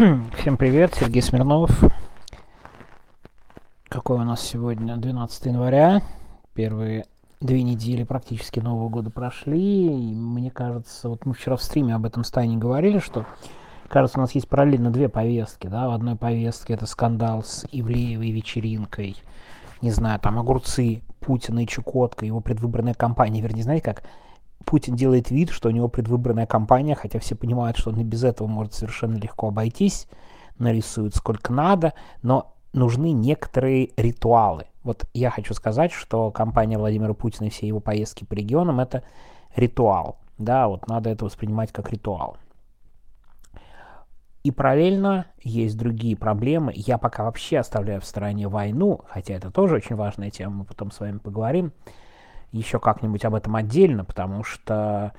Всем привет, Сергей Смирнов. Какой у нас сегодня 12 января. Первые две недели практически Нового года прошли. И мне кажется, вот мы вчера в стриме об этом стане говорили, что кажется, у нас есть параллельно две повестки. Да? В одной повестке это скандал с Ивлеевой вечеринкой. Не знаю, там огурцы Путина и Чукотка, его предвыборная кампания. Вернее, знаете как? Путин делает вид, что у него предвыборная кампания, хотя все понимают, что он и без этого может совершенно легко обойтись, нарисует сколько надо, но нужны некоторые ритуалы. Вот я хочу сказать, что кампания Владимира Путина и все его поездки по регионам – это ритуал. Да, вот надо это воспринимать как ритуал. И параллельно есть другие проблемы. Я пока вообще оставляю в стороне войну, хотя это тоже очень важная тема, мы потом с вами поговорим еще как-нибудь об этом отдельно, потому что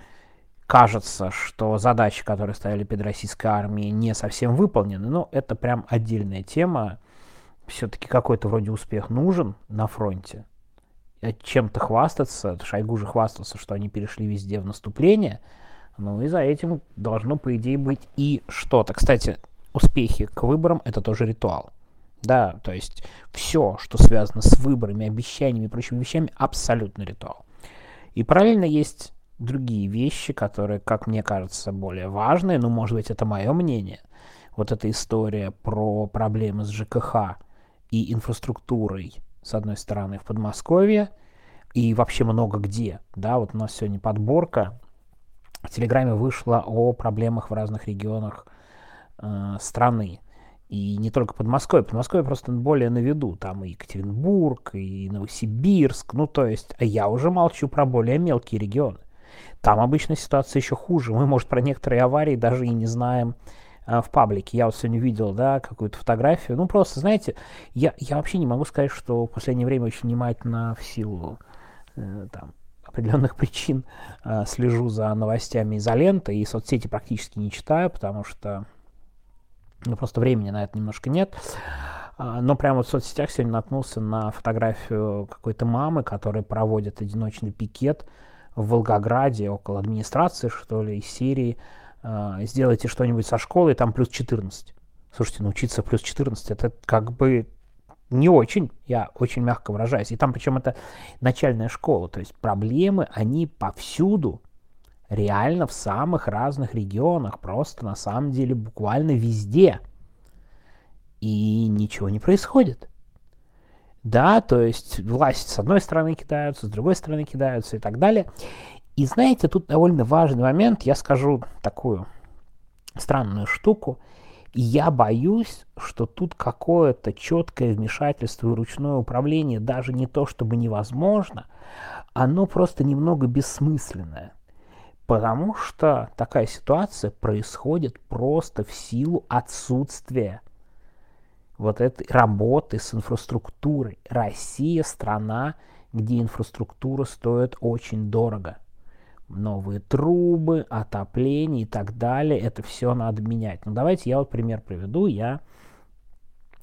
кажется, что задачи, которые ставили перед российской армией, не совсем выполнены. Но это прям отдельная тема. Все-таки какой-то вроде успех нужен на фронте. Чем-то хвастаться. Шойгу же хвастался, что они перешли везде в наступление. Ну и за этим должно, по идее, быть и что-то. Кстати, успехи к выборам – это тоже ритуал. Да, то есть все, что связано с выборами, обещаниями и прочими вещами, абсолютно ритуал. И параллельно есть другие вещи, которые, как мне кажется, более важные, ну, может быть, это мое мнение. Вот эта история про проблемы с ЖКХ и инфраструктурой, с одной стороны, в Подмосковье, и вообще много где. Да, вот у нас сегодня подборка в Телеграме вышла о проблемах в разных регионах э, страны. И не только Подмосковье. Подмосковье просто более на виду. Там и Екатеринбург, и Новосибирск. Ну, то есть, а я уже молчу про более мелкие регионы. Там обычно ситуация еще хуже. Мы, может, про некоторые аварии даже и не знаем а, в паблике. Я вот сегодня видел, да, какую-то фотографию. Ну, просто, знаете, я, я вообще не могу сказать, что в последнее время очень внимательно в силу э, там, определенных причин э, слежу за новостями изоленты и соцсети практически не читаю, потому что ну, просто времени на это немножко нет. А, но прямо в соцсетях сегодня наткнулся на фотографию какой-то мамы, которая проводит одиночный пикет в Волгограде около администрации, что ли, из Сирии. А, сделайте что-нибудь со школой, там плюс 14. Слушайте, научиться плюс 14, это как бы не очень, я очень мягко выражаюсь. И там причем это начальная школа, то есть проблемы, они повсюду, реально в самых разных регионах, просто на самом деле буквально везде. И ничего не происходит. Да, то есть власть с одной стороны кидаются, с другой стороны кидаются и так далее. И знаете, тут довольно важный момент, я скажу такую странную штуку. Я боюсь, что тут какое-то четкое вмешательство и ручное управление даже не то чтобы невозможно, оно просто немного бессмысленное. Потому что такая ситуация происходит просто в силу отсутствия вот этой работы с инфраструктурой. Россия страна, где инфраструктура стоит очень дорого. Новые трубы, отопление и так далее, это все надо менять. Ну давайте я вот пример приведу. Я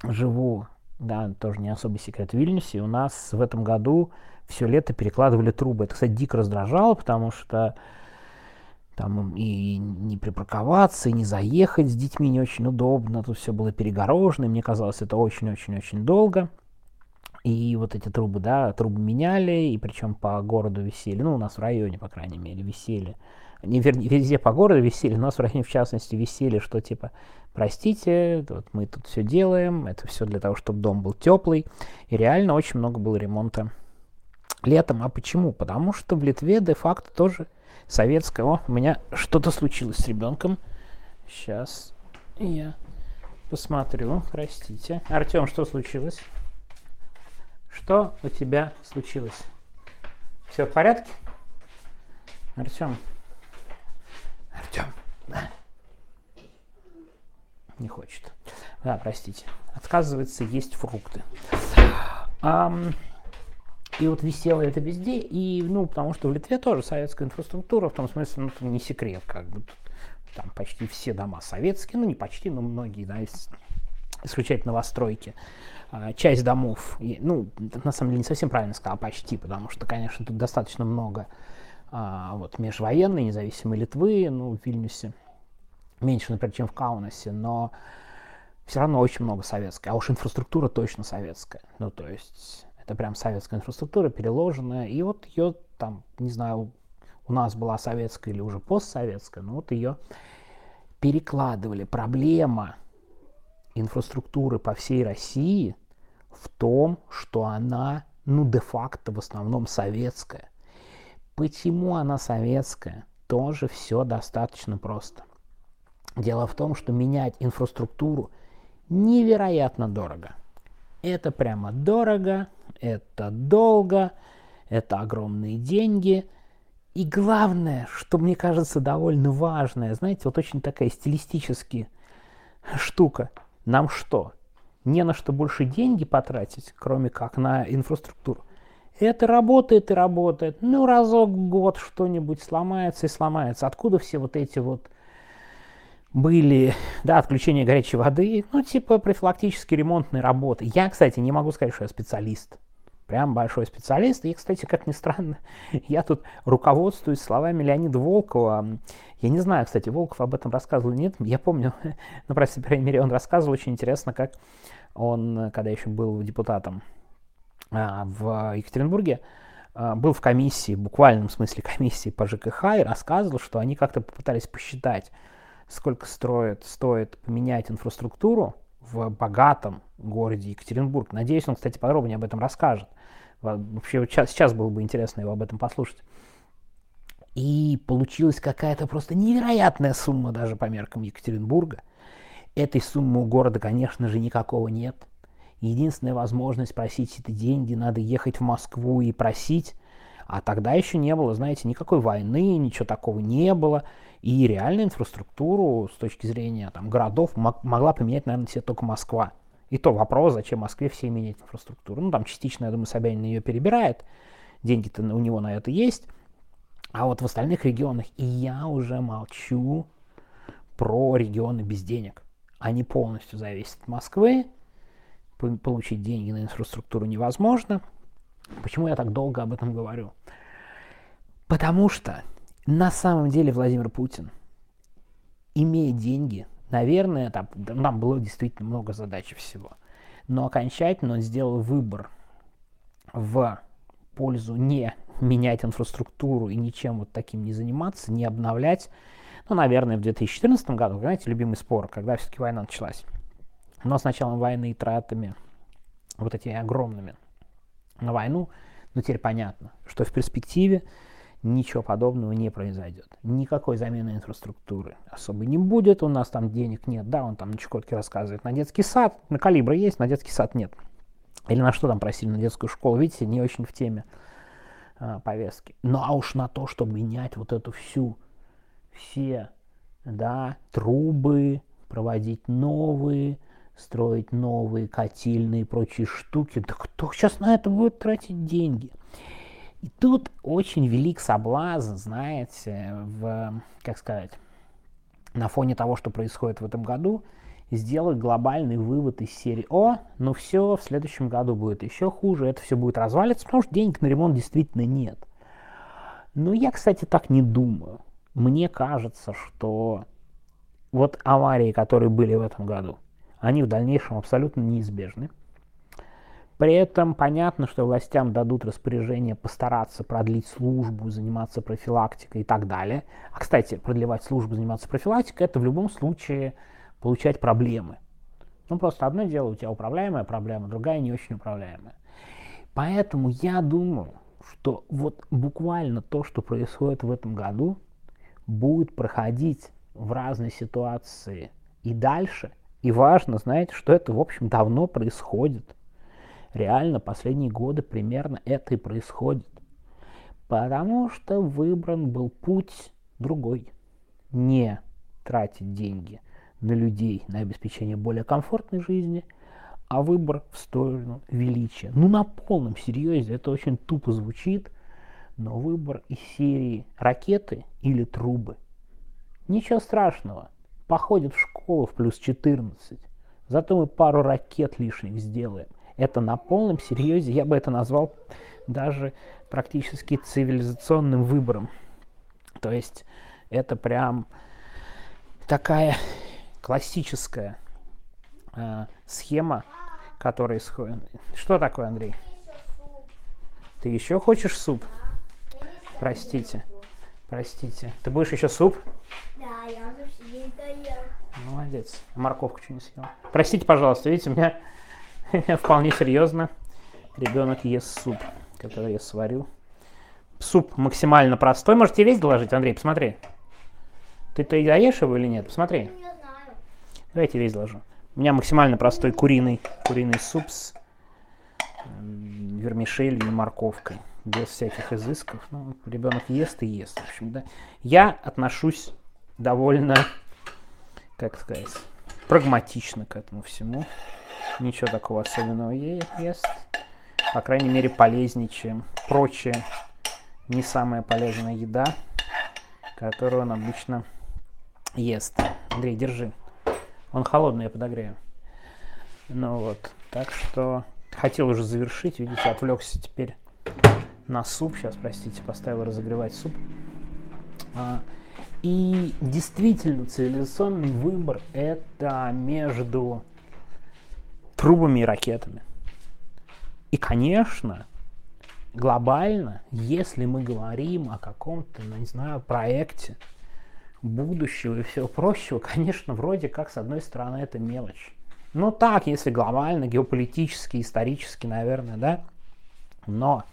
живу, да, тоже не особый секрет, в Вильнюсе. У нас в этом году все лето перекладывали трубы. Это, кстати, дико раздражало, потому что там и не припарковаться, и не заехать с детьми не очень удобно, тут все было перегорожено, и мне казалось, это очень-очень-очень долго. И вот эти трубы, да, трубы меняли, и причем по городу висели, ну, у нас в районе, по крайней мере, висели. Не, вернее, везде по городу висели, у нас в районе, в частности, висели, что типа, простите, вот мы тут все делаем, это все для того, чтобы дом был теплый. И реально очень много было ремонта летом. А почему? Потому что в Литве де-факто тоже советская. О, у меня что-то случилось с ребенком. Сейчас я посмотрю. Простите. Артем, что случилось? Что у тебя случилось? Все в порядке? Артем. Артем. Да. Не хочет. Да, простите. Отказывается есть фрукты. Um, и вот висело это везде, и, ну, потому что в Литве тоже советская инфраструктура, в том смысле, ну, это не секрет, как бы, там почти все дома советские, ну, не почти, но многие, да, исключать новостройки. А, часть домов, ну, на самом деле не совсем правильно сказал, почти, потому что, конечно, тут достаточно много а, вот межвоенной, независимой Литвы, ну, в Вильнюсе, меньше, например, чем в Каунасе, но все равно очень много советской. А уж инфраструктура точно советская. Ну, то есть это прям советская инфраструктура, переложенная. И вот ее там, не знаю, у нас была советская или уже постсоветская, но вот ее перекладывали. Проблема инфраструктуры по всей России в том, что она, ну, де-факто в основном советская. Почему она советская? Тоже все достаточно просто. Дело в том, что менять инфраструктуру невероятно дорого. Это прямо дорого, это долго, это огромные деньги. И главное, что мне кажется довольно важное, знаете, вот очень такая стилистическая штука. Нам что? Не на что больше деньги потратить, кроме как на инфраструктуру. Это работает и работает. Ну, разок в год что-нибудь сломается и сломается. Откуда все вот эти вот были, да, отключение горячей воды, ну, типа профилактические ремонтные работы. Я, кстати, не могу сказать, что я специалист. Прям большой специалист. И, кстати, как ни странно, я тут руководствуюсь словами Леонида Волкова. Я не знаю, кстати, Волков об этом рассказывал нет. Я помню, ну, по крайней мере, он рассказывал очень интересно, как он, когда еще был депутатом а, в Екатеринбурге, а, был в комиссии, в буквальном смысле комиссии по ЖКХ, и рассказывал, что они как-то попытались посчитать, сколько строит, стоит поменять инфраструктуру в богатом городе Екатеринбург. Надеюсь, он, кстати, подробнее об этом расскажет. Вообще, сейчас, сейчас было бы интересно его об этом послушать. И получилась какая-то просто невероятная сумма даже по меркам Екатеринбурга. Этой суммы у города, конечно же, никакого нет. Единственная возможность просить эти деньги, надо ехать в Москву и просить. А тогда еще не было, знаете, никакой войны, ничего такого не было. И реально инфраструктуру с точки зрения там, городов могла поменять, наверное, себе только Москва. И то вопрос, зачем Москве все менять инфраструктуру. Ну, там частично, я думаю, Собянин ее перебирает. Деньги-то у него на это есть. А вот в остальных регионах, и я уже молчу про регионы без денег. Они полностью зависят от Москвы. Получить деньги на инфраструктуру невозможно. Почему я так долго об этом говорю? Потому что на самом деле Владимир Путин, имея деньги, наверное, там, там было действительно много задач всего, но окончательно он сделал выбор в пользу не менять инфраструктуру и ничем вот таким не заниматься, не обновлять. Ну, наверное, в 2014 году, знаете, любимый спор, когда все-таки война началась. Но с началом войны и тратами вот этими огромными на войну, ну, теперь понятно, что в перспективе ничего подобного не произойдет. Никакой замены инфраструктуры особо не будет, у нас там денег нет, да, он там на Чукотке рассказывает, на детский сад, на калибры есть, на детский сад нет. Или на что там просили, на детскую школу, видите, не очень в теме а, повестки. Ну а уж на то, чтобы менять вот эту всю, все, да, трубы, проводить новые, строить новые котельные и прочие штуки, да кто сейчас на это будет тратить деньги? И тут очень велик соблазн, знаете, в, как сказать, на фоне того, что происходит в этом году, сделать глобальный вывод из серии «О, ну все, в следующем году будет еще хуже, это все будет развалиться, потому что денег на ремонт действительно нет». Но я, кстати, так не думаю. Мне кажется, что вот аварии, которые были в этом году, они в дальнейшем абсолютно неизбежны. При этом понятно, что властям дадут распоряжение постараться продлить службу, заниматься профилактикой и так далее. А, кстати, продлевать службу, заниматься профилактикой, это в любом случае получать проблемы. Ну, просто одно дело, у тебя управляемая проблема, другая не очень управляемая. Поэтому я думаю, что вот буквально то, что происходит в этом году, будет проходить в разные ситуации и дальше. И важно, знаете, что это, в общем, давно происходит реально последние годы примерно это и происходит. Потому что выбран был путь другой. Не тратить деньги на людей, на обеспечение более комфортной жизни, а выбор в сторону величия. Ну, на полном серьезе, это очень тупо звучит, но выбор из серии ракеты или трубы. Ничего страшного. Походит в школу в плюс 14. Зато мы пару ракет лишних сделаем. Это на полном серьезе, я бы это назвал даже практически цивилизационным выбором. То есть это прям такая классическая э, схема, которая исходит. Что такое, Андрей? Ты еще хочешь суп? Простите. Простите. Ты будешь еще суп? Да, я уже. Молодец. Морковку что не съел? Простите, пожалуйста, видите, у меня вполне серьезно ребенок ест суп, который я сварил. Суп максимально простой. Можете весь доложить, Андрей, посмотри. Ты-то и доешь его или нет? Посмотри. Не знаю. Давайте весь доложу. У меня максимально простой куриный, куриный суп с вермишелью и морковкой. Без всяких изысков. Ну, ребенок ест и ест. В общем, да. Я отношусь довольно, как сказать, прагматично к этому всему. Ничего такого особенного ест. По крайней мере, полезнее, чем прочая не самая полезная еда, которую он обычно ест. Андрей, держи. Он холодный, я подогрею. Ну вот, так что хотел уже завершить, видите, отвлекся теперь на суп. Сейчас, простите, поставил разогревать суп. А, и действительно цивилизационный выбор это между трубами и ракетами. И, конечно, глобально, если мы говорим о каком-то, ну, не знаю, проекте будущего и всего прочего, конечно, вроде как, с одной стороны, это мелочь. Ну так, если глобально, геополитически, исторически, наверное, да. Но,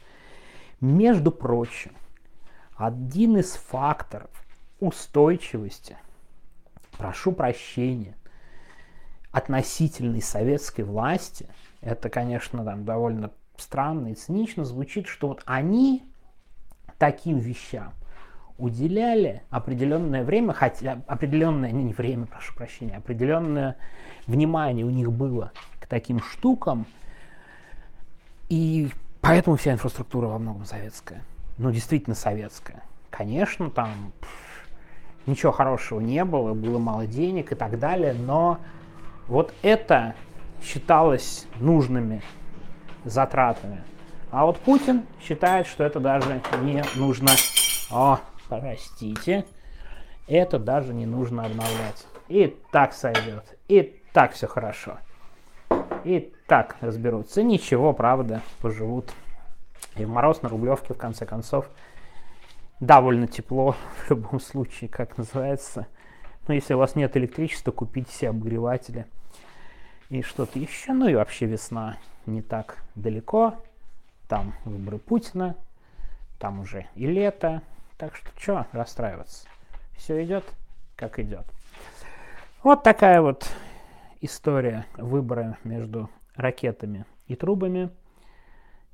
между прочим, один из факторов устойчивости, прошу прощения, относительной советской власти, это, конечно, там довольно странно и цинично звучит, что вот они таким вещам уделяли определенное время, хотя определенное, не, время, прошу прощения, определенное внимание у них было к таким штукам, и поэтому вся инфраструктура во многом советская. Ну, действительно советская. Конечно, там ничего хорошего не было, было мало денег и так далее, но вот это считалось нужными затратами. А вот Путин считает, что это даже не нужно... О, простите. Это даже не нужно обновлять. И так сойдет. И так все хорошо. И так разберутся. Ничего, правда, поживут. И в мороз на Рублевке, в конце концов, довольно тепло в любом случае, как называется. Но если у вас нет электричества, купите себе обогреватели и что-то еще. Ну и вообще весна не так далеко. Там выборы Путина, там уже и лето. Так что что расстраиваться? Все идет, как идет. Вот такая вот история выбора между ракетами и трубами.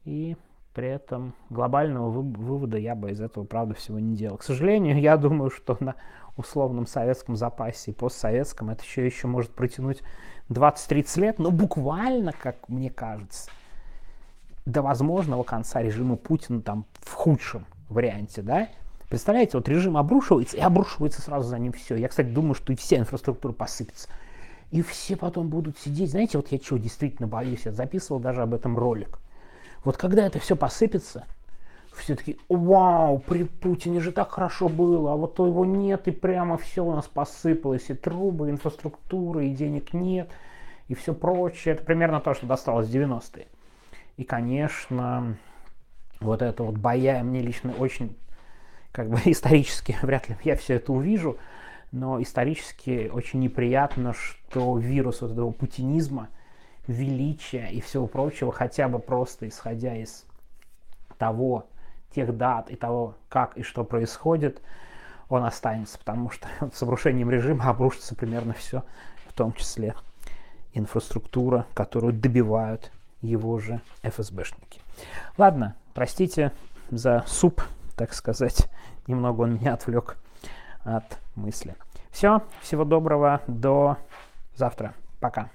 И при этом глобального вы- вывода я бы из этого, правда, всего не делал. К сожалению, я думаю, что на условном советском запасе и постсоветском это еще, еще может протянуть 20-30 лет, но буквально, как мне кажется, до возможного конца режима Путина там в худшем варианте, да? Представляете, вот режим обрушивается, и обрушивается сразу за ним все. Я, кстати, думаю, что и вся инфраструктура посыпется. И все потом будут сидеть. Знаете, вот я чего действительно боюсь, я записывал даже об этом ролик. Вот когда это все посыпется, все таки вау, при Путине же так хорошо было, а вот то его нет, и прямо все у нас посыпалось, и трубы, и инфраструктура, и денег нет, и все прочее. Это примерно то, что досталось в 90-е. И, конечно, вот это вот боя, мне лично очень, как бы исторически, вряд ли я все это увижу, но исторически очень неприятно, что вирус вот этого путинизма, величия и всего прочего, хотя бы просто исходя из того, тех дат и того, как и что происходит, он останется, потому что с обрушением режима обрушится примерно все, в том числе инфраструктура, которую добивают его же ФСБшники. Ладно, простите за суп, так сказать, немного он меня отвлек от мысли. Все, всего доброго, до завтра. Пока.